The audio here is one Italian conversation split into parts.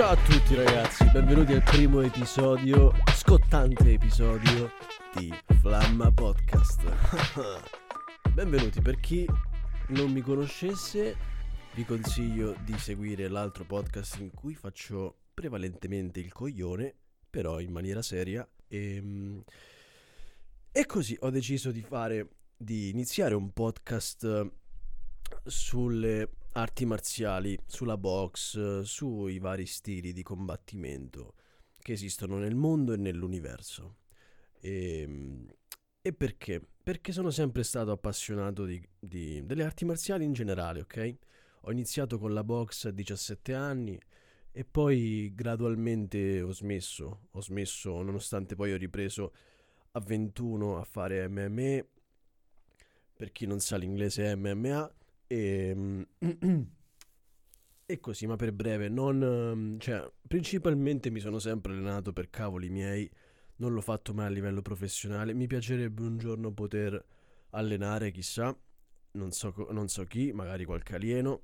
Ciao a tutti ragazzi, benvenuti al primo episodio, scottante episodio di Flamma Podcast. benvenuti, per chi non mi conoscesse vi consiglio di seguire l'altro podcast in cui faccio prevalentemente il coglione, però in maniera seria. E, e così ho deciso di fare, di iniziare un podcast sulle arti marziali, sulla box, sui vari stili di combattimento che esistono nel mondo e nell'universo. E, e perché? Perché sono sempre stato appassionato di, di, delle arti marziali in generale, ok? Ho iniziato con la box a 17 anni e poi gradualmente ho smesso, ho smesso nonostante poi ho ripreso a 21 a fare MMA, per chi non sa l'inglese è MMA, e, e così, ma per breve, non, cioè, principalmente mi sono sempre allenato per cavoli miei, non l'ho fatto mai a livello professionale, mi piacerebbe un giorno poter allenare, chissà, non so, non so chi, magari qualche alieno,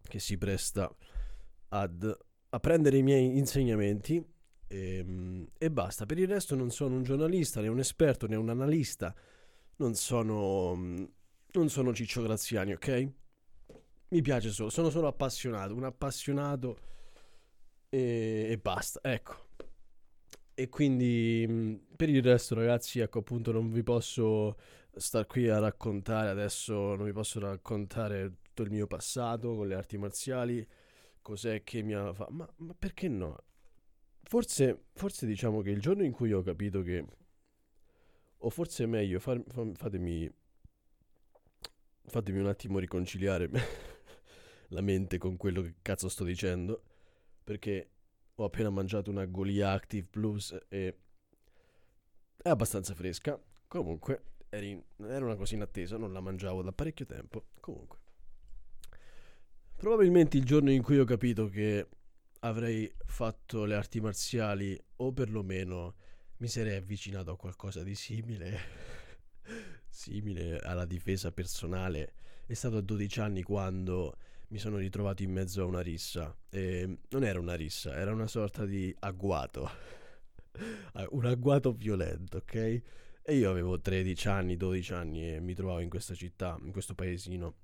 che si presta ad, a prendere i miei insegnamenti e, ehm, e, basta. Per il resto non sono un giornalista, né un esperto, né un analista, non sono, non sono Ciccio Graziani, ok? Mi piace solo, sono solo appassionato, un appassionato e, e basta, ecco. E quindi per il resto ragazzi, ecco appunto non vi posso star qui a raccontare adesso, non vi posso raccontare tutto il mio passato con le arti marziali, cos'è che mi ha fatto... Ma, ma, perché no? Forse, forse diciamo che il giorno in cui ho capito che... O forse è meglio, far, fatemi... Fatemi un attimo riconciliare la mente con quello che cazzo sto dicendo. Perché ho appena mangiato una Golia Active Plus e... È abbastanza fresca. Comunque, era una cosa inattesa, non la mangiavo da parecchio tempo. Comunque. Probabilmente il giorno in cui ho capito che avrei fatto le arti marziali o perlomeno mi sarei avvicinato a qualcosa di simile, simile alla difesa personale, è stato a 12 anni quando mi sono ritrovato in mezzo a una rissa. E non era una rissa, era una sorta di agguato. un agguato violento, ok? E io avevo 13 anni, 12 anni e mi trovavo in questa città, in questo paesino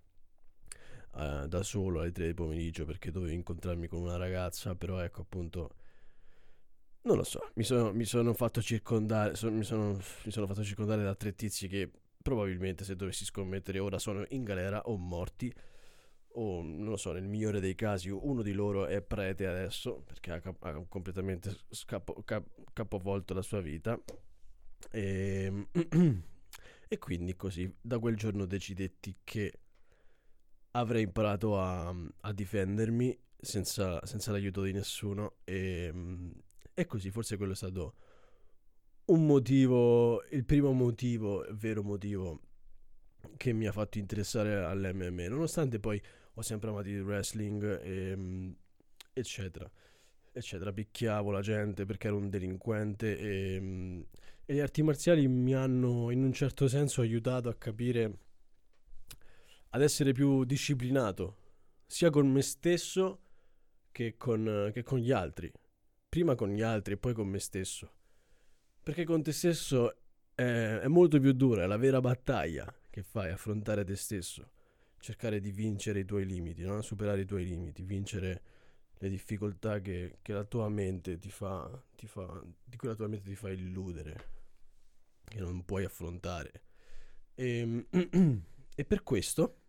uh, da solo alle 3 del pomeriggio perché dovevo incontrarmi con una ragazza, però ecco appunto... Non lo so, mi sono, mi sono fatto circondare, so, mi, sono, mi sono fatto circondare da tre tizi che probabilmente se dovessi scommettere ora sono in galera o morti o non lo so, nel migliore dei casi uno di loro è prete adesso perché ha, cap- ha completamente scapo- cap- capovolto la sua vita. E, e quindi così da quel giorno decidetti che avrei imparato a, a difendermi senza, senza, l'aiuto di nessuno e, e così forse quello è stato un motivo, il primo motivo, il vero motivo che mi ha fatto interessare all'MMA, nonostante poi ho sempre amato il wrestling e, eccetera, eccetera, picchiavo la gente perché ero un delinquente e, e le arti marziali mi hanno in un certo senso aiutato a capire ad essere più disciplinato, sia con me stesso che con, che con gli altri. Prima con gli altri e poi con me stesso. Perché con te stesso è, è molto più dura, è la vera battaglia che fai, affrontare te stesso. Cercare di vincere i tuoi limiti, no? superare i tuoi limiti, vincere le difficoltà che, che la tua mente ti fa, ti fa, di cui la tua mente ti fa illudere, che non puoi affrontare. E, e per questo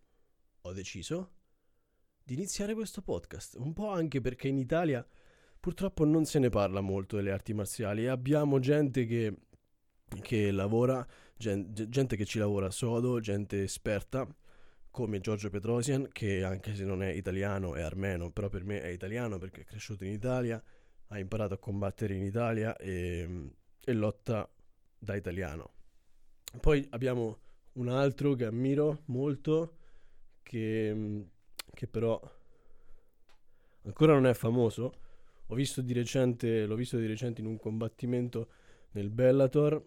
ho deciso di iniziare questo podcast, un po' anche perché in Italia purtroppo non se ne parla molto delle arti marziali e abbiamo gente che, che lavora, gente, gente che ci lavora sodo, gente esperta come Giorgio Petrosian che anche se non è italiano è armeno, però per me è italiano perché è cresciuto in Italia, ha imparato a combattere in Italia e, e lotta da italiano. Poi abbiamo un altro che ammiro molto, che, che però ancora non è famoso. Ho visto di recente, l'ho visto di recente in un combattimento nel Bellator,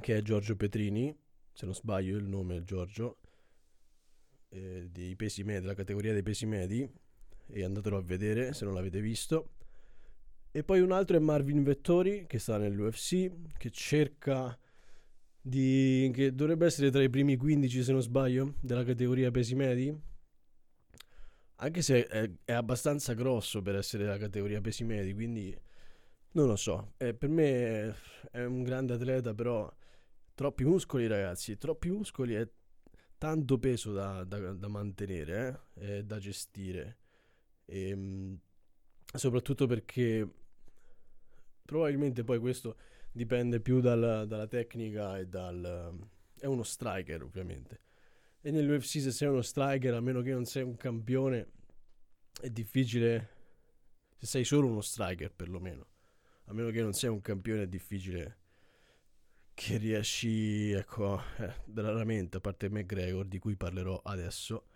che è Giorgio Petrini, se non sbaglio il nome è Giorgio, eh, dei pesi medi, della categoria dei pesi medi, e andatelo a vedere se non l'avete visto. E poi un altro è Marvin Vettori che sta nell'UFC, che cerca di... che dovrebbe essere tra i primi 15 se non sbaglio, della categoria pesi medi. Anche se è, è abbastanza grosso per essere della categoria pesi medi, quindi non lo so. Eh, per me è, un grande atleta, però troppi muscoli ragazzi, troppi muscoli è tanto peso da, da, da mantenere, eh? da gestire. E, ehm, soprattutto perché Probabilmente poi questo dipende più dal, dalla tecnica e dal... è uno striker ovviamente. E nell'UFC se sei uno striker, a meno che non sei un campione, è difficile... Se sei solo uno striker perlomeno. A meno che non sei un campione è difficile che riesci, ecco, eh, raramente, a parte McGregor di cui parlerò adesso,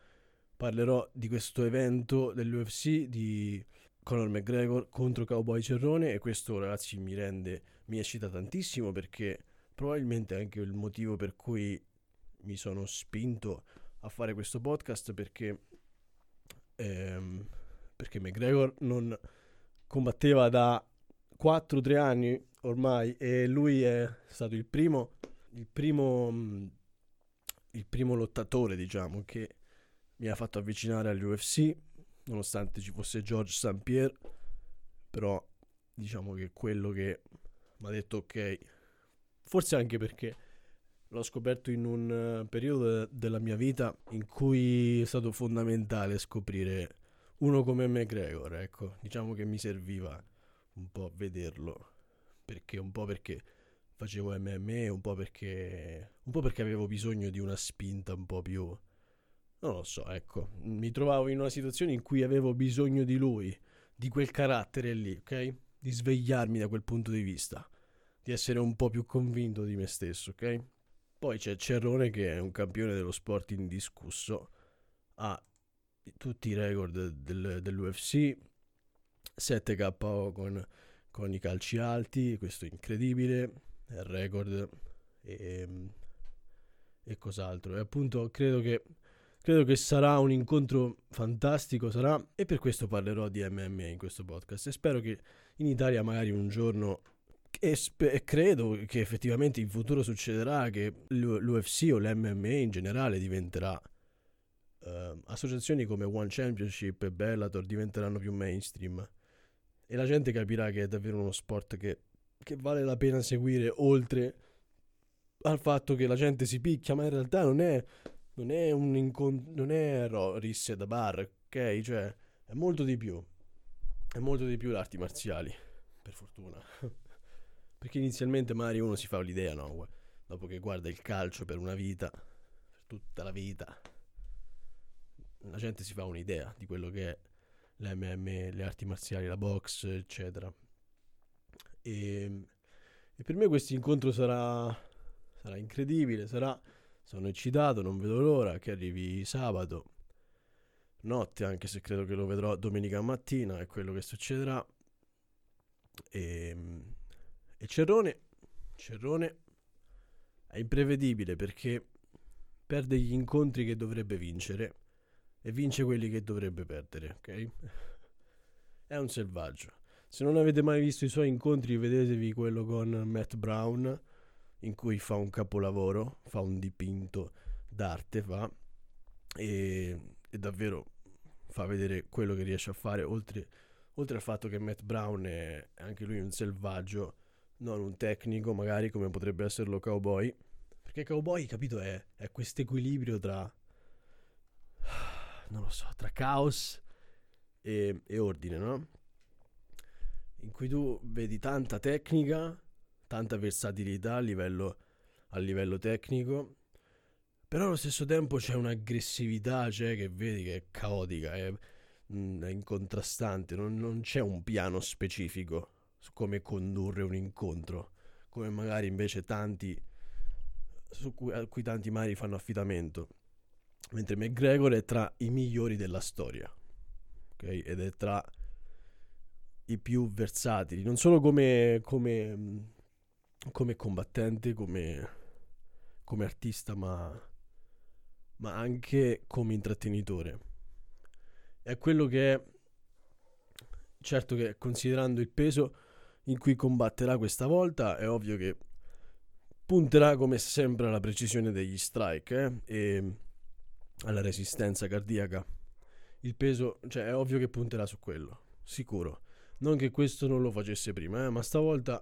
parlerò di questo evento dell'UFC di Conor McGregor contro Cowboy Cerrone e questo ragazzi mi rende, mi eccita tantissimo perché probabilmente è anche il motivo per cui mi sono spinto a fare questo podcast perché, ehm, perché McGregor non combatteva da 4-3 anni ormai e lui è stato il primo, il primo, il primo lottatore diciamo che mi ha fatto avvicinare all'UFC nonostante ci fosse George St. Pierre, però diciamo che quello che mi ha detto ok, forse anche perché l'ho scoperto in un uh, periodo de- della mia vita in cui è stato fondamentale scoprire uno come McGregor, ecco, diciamo che mi serviva un po' vederlo, perché un po' perché facevo MMA, un po' perché un po' perché avevo bisogno di una spinta un po' più non lo so, ecco, mi trovavo in una situazione in cui avevo bisogno di lui, di quel carattere lì, ok? Di svegliarmi da quel punto di vista, di essere un po' più convinto di me stesso, ok? Poi c'è Cerrone che è un campione dello sport indiscusso, ha tutti i record del, dell'UFC, 7 KO con, con, i calci alti, questo è incredibile, è il record e, e cos'altro. E appunto credo che Credo che sarà un incontro fantastico, sarà, e per questo parlerò di MMA in questo podcast. E spero che in Italia magari un giorno, e, spe- e credo che effettivamente in futuro succederà, che l'UFC o l'MMA in generale diventerà... Uh, associazioni come One Championship e Bellator diventeranno più mainstream e la gente capirà che è davvero uno sport che, che vale la pena seguire oltre al fatto che la gente si picchia, ma in realtà non è non è un incontro, non è ro- risse da bar, ok? Cioè, è molto di più. È molto di più le arti marziali, per fortuna. Perché inizialmente magari uno si fa l'idea, no? Dopo che guarda il calcio per una vita, per tutta la vita, la gente si fa un'idea di quello che è l'MM, le arti marziali, la box, eccetera. E, e per me questo incontro sarà, sarà incredibile, sarà sono eccitato, non vedo l'ora che arrivi sabato notte, anche se credo che lo vedrò domenica mattina, è quello che succederà. E, ehm, e Cerrone, Cerrone è imprevedibile perché perde gli incontri che dovrebbe vincere e vince quelli che dovrebbe perdere, ok? È un selvaggio. Se non avete mai visto i suoi incontri, vedetevi quello con Matt Brown in cui fa un capolavoro, fa un dipinto d'arte, fa, e, e davvero fa vedere quello che riesce a fare, oltre, oltre al fatto che Matt Brown è anche lui un selvaggio, non un tecnico magari come potrebbe esserlo Cowboy, perché Cowboy, capito, è, è questo equilibrio tra, non lo so, tra caos e, e ordine, no? In cui tu vedi tanta tecnica, tanta versatilità a livello, a livello tecnico, però allo stesso tempo c'è un'aggressività cioè, che vedi che è caotica, è, mm, è incontrastante, non, non, c'è un piano specifico su come condurre un incontro, come magari invece tanti, su cui, a cui tanti magari fanno affidamento. Mentre McGregor è tra i migliori della storia, ok? Ed è tra i più versatili, non solo come, come come combattente, come, come artista, ma, ma anche come intrattenitore. È quello che certo che considerando il peso in cui combatterà questa volta, è ovvio che punterà come sempre alla precisione degli strike eh? e alla resistenza cardiaca. Il peso, cioè è ovvio che punterà su quello, sicuro. Non che questo non lo facesse prima, eh? ma stavolta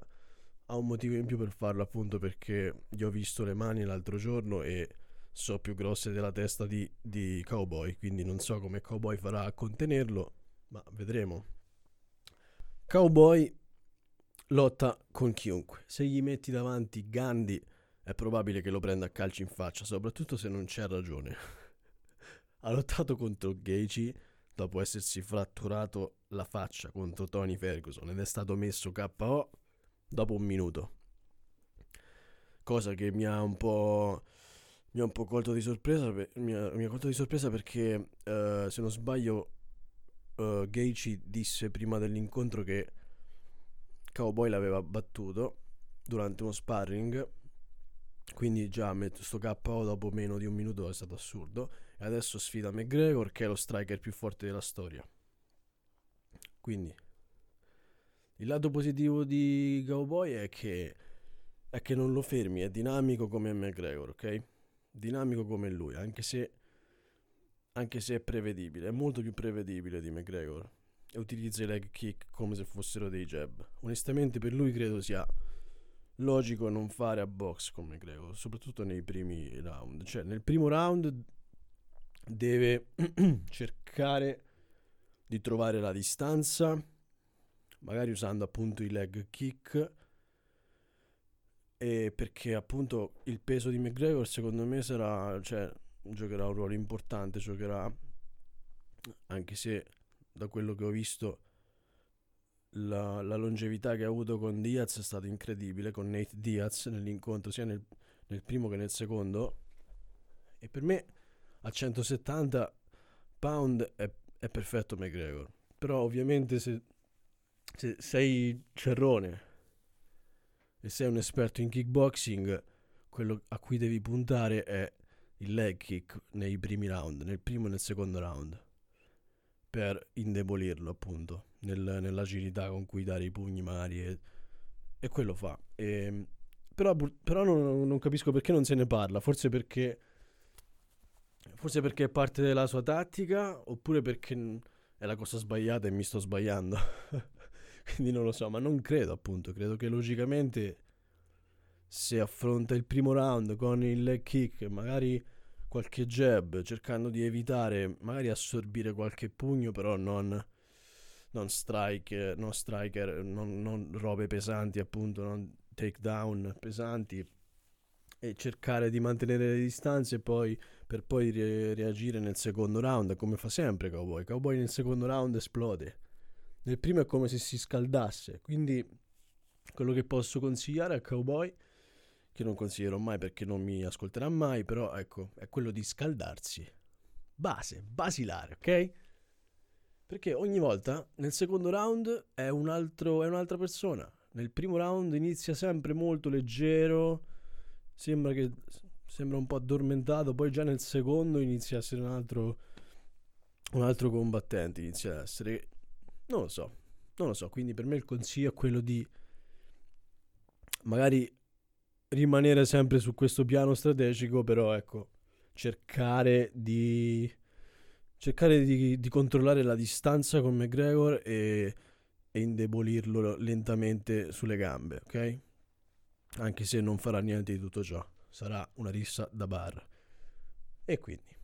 ha un motivo in più per farlo appunto perché gli ho visto le mani l'altro giorno e so più grosse della testa di, di Cowboy, quindi non so come Cowboy farà a contenerlo, ma vedremo. Cowboy lotta con chiunque. Se gli metti davanti Gandhi è probabile che lo prenda a calci in faccia, soprattutto se non c'è ragione. ha lottato contro Gaethje dopo essersi fratturato la faccia contro Tony Ferguson ed è stato messo KO dopo un minuto. Cosa che mi ha un po'. Mi ha un po' colto di sorpresa. Mi ha, mi ha colto di sorpresa perché, uh, se non sbaglio, uh, Gaethje disse prima dell'incontro che Cowboy l'aveva battuto durante uno sparring. Quindi già metto sto KO dopo meno di un minuto è stato assurdo. E adesso sfida McGregor che è lo striker più forte della storia. Quindi il lato positivo di Cowboy è che, è che non lo fermi, è dinamico come McGregor, ok? Dinamico come lui, anche se, anche se è prevedibile, è molto più prevedibile di McGregor. E utilizza i leg kick come se fossero dei jab. Onestamente per lui credo sia logico non fare a box con McGregor, soprattutto nei primi round. Cioè nel primo round deve cercare di trovare la distanza magari usando appunto i leg kick e perché appunto il peso di McGregor secondo me sarà cioè giocherà un ruolo importante giocherà anche se da quello che ho visto la, la longevità che ha avuto con Diaz è stata incredibile con Nate Diaz nell'incontro sia nel, nel primo che nel secondo. E per me a 170 pound è, è perfetto McGregor. Però ovviamente se se sei cerrone e sei un esperto in kickboxing, quello a cui devi puntare è il leg kick nei primi round, nel primo e nel secondo round, per indebolirlo appunto, nel, nell'agilità con cui dare i pugni magari e, e quello fa. E, ehm, però, però non, non, capisco perché non se ne parla, forse perché, forse perché è parte della sua tattica oppure perché è la cosa sbagliata e mi sto sbagliando. Quindi non lo so, ma non credo appunto, credo che logicamente se affronta il primo round con il kick, magari qualche jab, cercando di evitare, magari assorbire qualche pugno, però non, non strike, non striker, non, non robe pesanti appunto, non takedown pesanti e cercare di mantenere le distanze poi per poi re- reagire nel secondo round come fa sempre Cowboy. Cowboy nel secondo round esplode nel primo è come se si scaldasse. Quindi quello che posso consigliare a Cowboy, che non consiglierò mai perché non mi ascolterà mai, però ecco, è quello di scaldarsi. Base, basilare, ok? Perché ogni volta nel secondo round è, un altro, è un'altra persona. Nel primo round inizia sempre molto leggero, sembra che sembra un po' addormentato, poi già nel secondo inizia a essere un altro, un altro combattente, inizia ad essere non lo so, non lo so, quindi per me il consiglio è quello di magari rimanere sempre su questo piano strategico, però ecco, cercare di cercare di, di controllare la distanza con McGregor e, e indebolirlo lentamente sulle gambe, ok? Anche se non farà niente di tutto ciò, sarà una rissa da bar. E quindi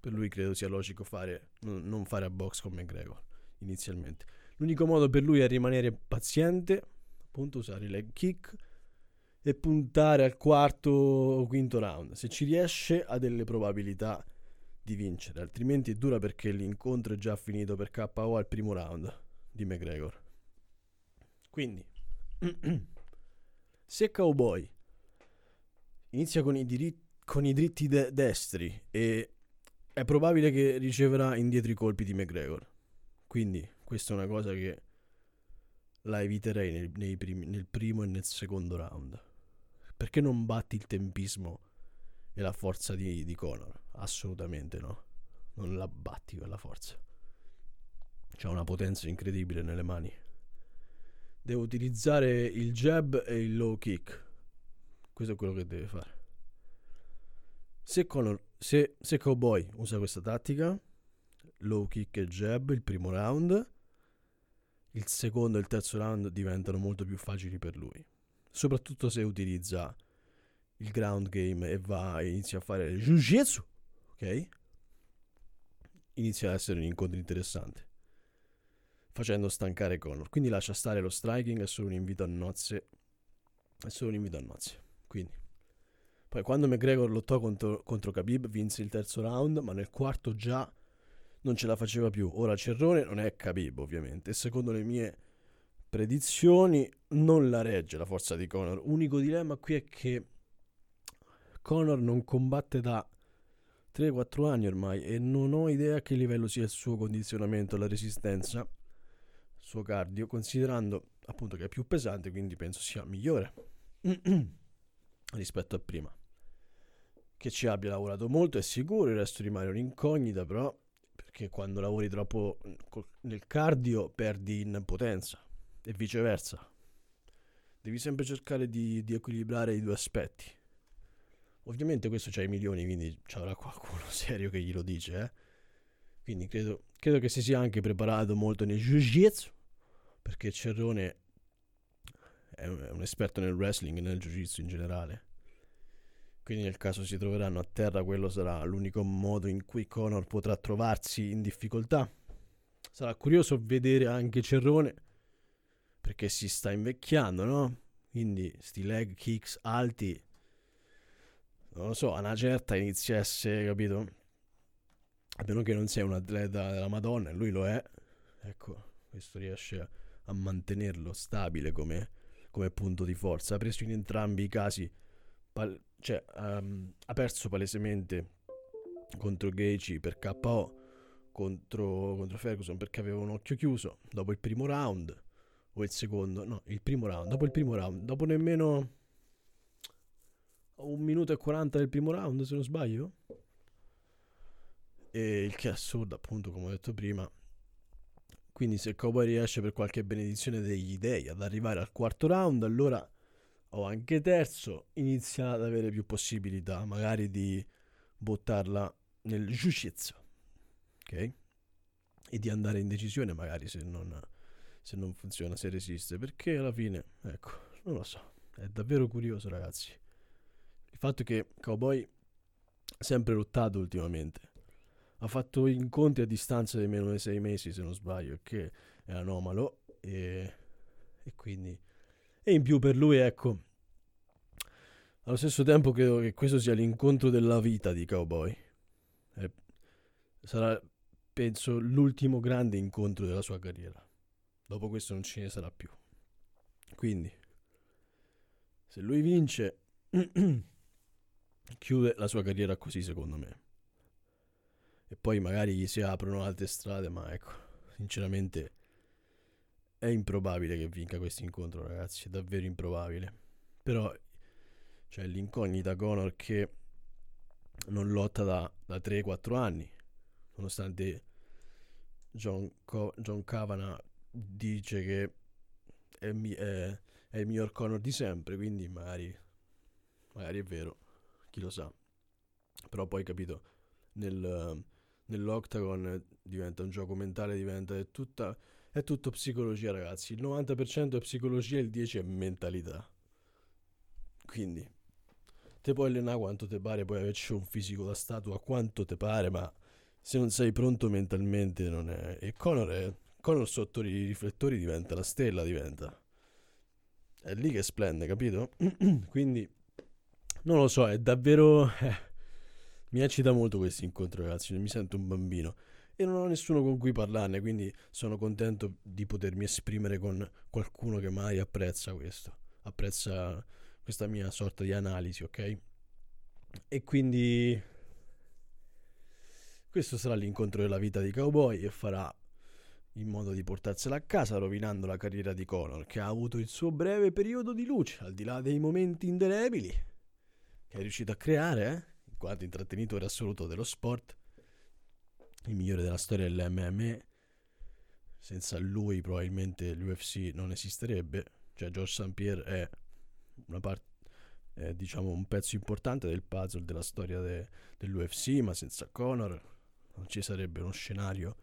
per lui credo sia logico fare, non fare a box con McGregor inizialmente. L'unico modo per lui è rimanere paziente, appunto usare leg kick e puntare al quarto o quinto round. Se ci riesce ha delle probabilità di vincere, altrimenti è dura perché l'incontro è già finito per KO al primo round di McGregor. Quindi, se Cowboy inizia con i, diritti, con i dritti de- destri e è probabile che riceverà indietro i colpi di McGregor. Quindi questa è una cosa che la eviterei nei primi, nel primo e nel secondo round. Perché non batti il tempismo e la forza di, di Conor? Assolutamente no. Non la batti quella forza. C'ha una potenza incredibile nelle mani. Deve utilizzare il jab e il low kick. Questo è quello che deve fare. Se, Conor, se, se Cowboy usa questa tattica, low kick e jab il primo round, il secondo e il terzo round diventano molto più facili per lui. Soprattutto se utilizza il ground game e va e inizia a fare jiu-jitsu, ok? Inizia ad essere un incontro interessante. Facendo stancare Conor. Quindi lascia stare lo striking, è solo un invito a nozze. È solo un invito a nozze. Quindi poi quando McGregor lottò contro, contro Khabib vinse il terzo round, ma nel quarto già non ce la faceva più. Ora Cerrone non è Khabib ovviamente, e secondo le mie predizioni non la regge la forza di Conor. Unico dilemma qui è che Conor non combatte da 3-4 anni ormai e non ho idea a che livello sia il suo condizionamento, la resistenza, il suo cardio, considerando appunto che è più pesante, quindi penso sia migliore rispetto a prima che ci abbia lavorato molto è sicuro, il resto rimane un'incognita però perché quando lavori troppo nel cardio perdi in potenza e viceversa. Devi sempre cercare di, di equilibrare i due aspetti. Ovviamente questo c'ha i milioni, quindi ci avrà qualcuno serio che glielo dice, eh? Quindi credo, credo che si sia anche preparato molto nel jiu-jitsu, perché Cerrone è un, è un esperto nel wrestling e nel jiu-jitsu in generale. Quindi nel caso si troveranno a terra, quello sarà l'unico modo in cui Conor potrà trovarsi in difficoltà. Sarà curioso vedere anche Cerrone, perché si sta invecchiando, no? Quindi sti leg kicks alti, non lo so, a una certa inizia capito? A meno che non sia un atleta della Madonna, e lui lo è, ecco, questo riesce a, a mantenerlo stabile come, come punto di forza. Ha preso in entrambi i casi pal- cioè, um, ha perso palesemente contro Gaethje per KO contro, contro Ferguson perché aveva un occhio chiuso dopo il primo round o il secondo, no, il primo round, dopo il primo round, dopo nemmeno un minuto e 40 del primo round se non sbaglio. E il che è assurdo appunto come ho detto prima. Quindi se Cowboy riesce per qualche benedizione degli dei ad arrivare al quarto round, allora o anche terzo, inizia ad avere più possibilità, magari di buttarla nel jiu-jitsu, ok? E di andare in decisione, magari se non, se non funziona, se resiste, perché alla fine, ecco, non lo so, è davvero curioso, ragazzi. Il fatto che Cowboy ha sempre lottato ultimamente. Ha fatto incontri a distanza di meno di sei mesi, se non sbaglio, che è anomalo. E, e quindi e in più per lui, ecco, allo stesso tempo credo che questo sia l'incontro della vita di Cowboy. Eh, sarà, penso, l'ultimo grande incontro della sua carriera. Dopo questo non ce ne sarà più. Quindi, se lui vince, chiude la sua carriera così, secondo me. E poi magari gli si aprono altre strade, ma ecco, sinceramente è improbabile che vinca questo incontro, ragazzi. È davvero improbabile. Però c'è l'incognita Conor che non lotta da, da 3-4 anni. Nonostante John, Co- John Cavana dice che è, mi- è, è, il miglior Conor di sempre. Quindi magari, magari è vero. Chi lo sa. Però poi capito. Nel, nell'octagon diventa un gioco mentale, diventa è tutta è tutto psicologia, ragazzi. Il 90% è psicologia il 10% è mentalità. Quindi, te puoi allenare quanto te pare, puoi averci un fisico da statua quanto te pare, ma se non sei pronto mentalmente non è... E Conor, è... Conor sotto i riflettori diventa la stella, diventa. È lì che splende, capito? Quindi, non lo so, è davvero... Eh, mi eccita molto questo incontro, ragazzi. Mi sento un bambino e non ho nessuno con cui parlarne, quindi sono contento di potermi esprimere con qualcuno che mai apprezza questo, apprezza questa mia sorta di analisi, ok? E quindi questo sarà l'incontro della vita di Cowboy e farà in modo di portarsela a casa, rovinando la carriera di Conor, che ha avuto il suo breve periodo di luce, al di là dei momenti indelebili che è riuscito a creare, eh? in quanto intrattenitore assoluto dello sport il migliore della storia dell'MME, senza lui probabilmente l'UFC non esisterebbe. Cioè George St. Pierre è una parte è, diciamo un pezzo importante del puzzle della storia de, dell'UFC, ma senza Conor non ci sarebbe uno scenario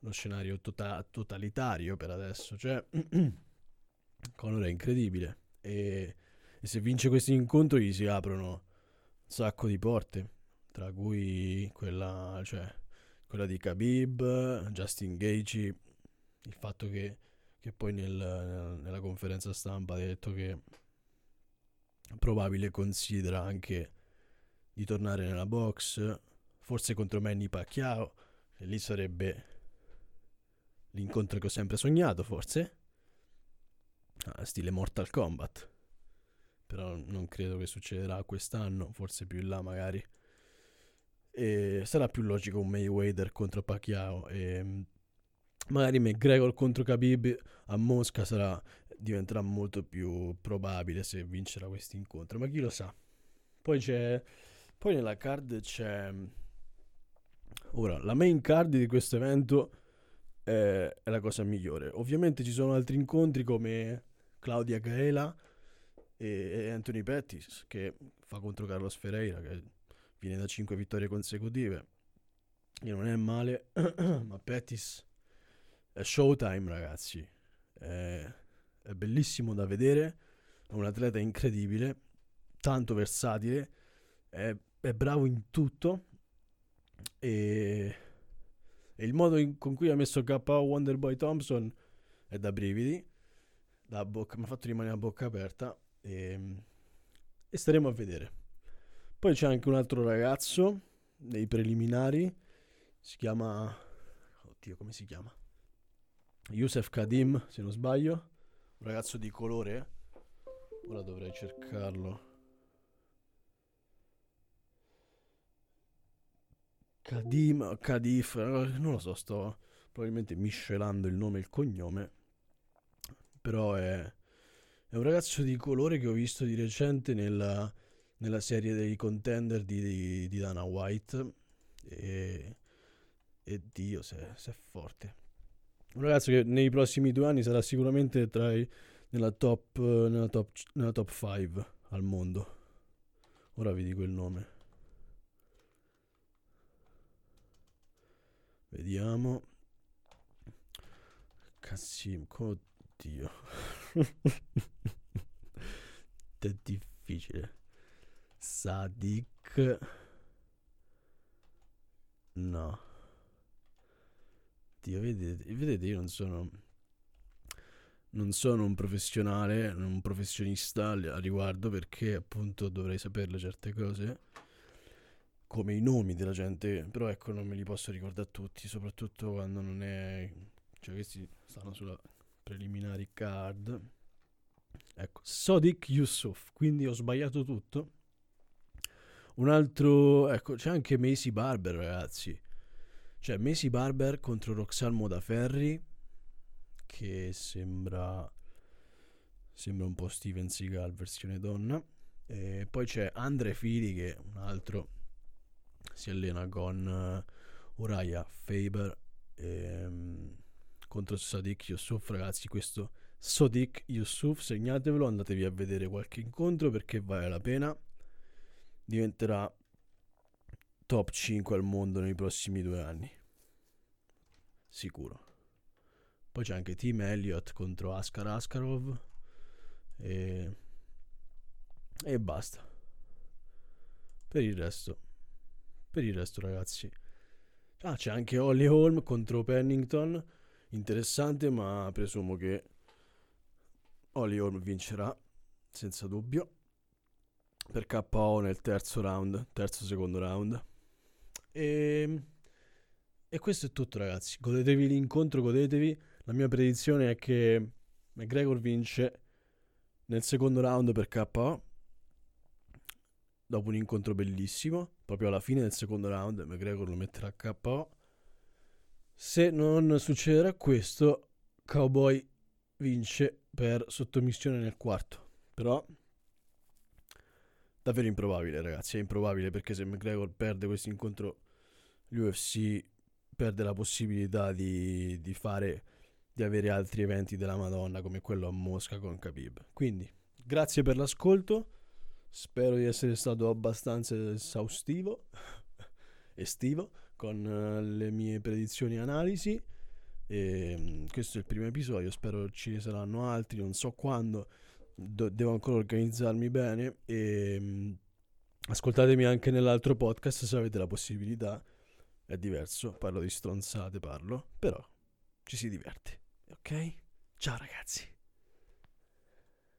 uno scenario tota- totalitario per adesso, cioè Conor è incredibile e, e se vince questo incontro gli si aprono un sacco di porte, tra cui quella, cioè, quella di Khabib, Justin Gagey, il fatto che, che poi nel, nella conferenza stampa ha detto che probabile considera anche di tornare nella box, forse contro Manny Pacquiao, e lì sarebbe l'incontro che ho sempre sognato, forse. Ah, stile Mortal Kombat. Però non credo che succederà quest'anno, forse più in là magari. E sarà più logico un Mayweather contro Pacquiao e mm, magari McGregor contro Khabib a Mosca sarà, diventerà molto più probabile se vincerà questo incontro, ma chi lo sa. Poi c'è poi nella card c'è ora la main card di questo evento è, è la cosa migliore. Ovviamente ci sono altri incontri come Claudia Gaela e Anthony Pettis che fa contro Carlos Ferreira che viene da 5 vittorie consecutive. E non è male, ma Pettis è showtime ragazzi. È, è bellissimo da vedere, è un atleta incredibile, tanto versatile, è, è bravo in tutto e e il modo in, con cui ha messo KO Wonderboy Thompson è da brividi. Da bocca, mi ha fatto rimanere la bocca aperta. E, e staremo a vedere. Poi c'è anche un altro ragazzo nei preliminari. Si chiama. Oddio, come si chiama? Youssef Kadim, se non sbaglio. Un ragazzo di colore. Ora dovrei cercarlo. Kadim, Kadif, non lo so, sto probabilmente miscelando il nome e il cognome, però è, è un ragazzo di colore che ho visto di recente nella, nella serie dei contender di, di, di Dana White e, e Dio se, se, è forte. Un ragazzo che nei prossimi due anni sarà sicuramente tra i, nella top 5 al mondo. Ora vi dico il nome. Vediamo. Cassim, oddio. è difficile. Sadik. No. Dio, vedete, vedete, io non sono. Non sono un professionale, un professionista a riguardo perché appunto dovrei saperle certe cose come i nomi della gente, però ecco non me li posso ricordare tutti, soprattutto quando non è... cioè questi stanno sulla preliminari card. Ecco, Sodik Yusuf, quindi ho sbagliato tutto. Un altro, ecco, c'è anche Macy Barber, ragazzi. Cioè, Macy Barber contro Roxanne Modaferri, che sembra... sembra un po' Steven Seagal versione donna. E poi c'è Andre Fili, che è un altro si allena con uh, Uriah Faber ehm, contro Sadiq Yusuf ragazzi questo Sadiq Yusuf segnatevelo andatevi a vedere qualche incontro perché vale la pena. Diventerà top 5 al mondo nei prossimi due anni. Sicuro. Poi c'è anche Team Elliott contro Askar Askarov e, e basta. Per il resto per il resto, ragazzi. Ah, c'è anche Holly Holm contro Pennington. Interessante, ma presumo che Holly Holm vincerà, senza dubbio. Per KO nel terzo round, terzo secondo round. E, e questo è tutto, ragazzi. Godetevi l'incontro, godetevi. La mia predizione è che McGregor vince nel secondo round per KO dopo un incontro bellissimo, proprio alla fine del secondo round, McGregor lo metterà a KO. Se non succederà questo, Cowboy vince per sottomissione nel quarto. Però davvero improbabile, ragazzi, è improbabile perché se McGregor perde questo incontro l'UFC perde la possibilità di, di fare di avere altri eventi della Madonna come quello a Mosca con Khabib. Quindi, grazie per l'ascolto. Spero di essere stato abbastanza esaustivo, estivo, con uh, le mie predizioni e analisi. E, um, questo è il primo episodio, spero ci saranno altri, non so quando, Do- devo ancora organizzarmi bene. E um, ascoltatemi anche nell'altro podcast se avete la possibilità. È diverso, parlo di stronzate, parlo, però ci si diverte. Ok? Ciao ragazzi.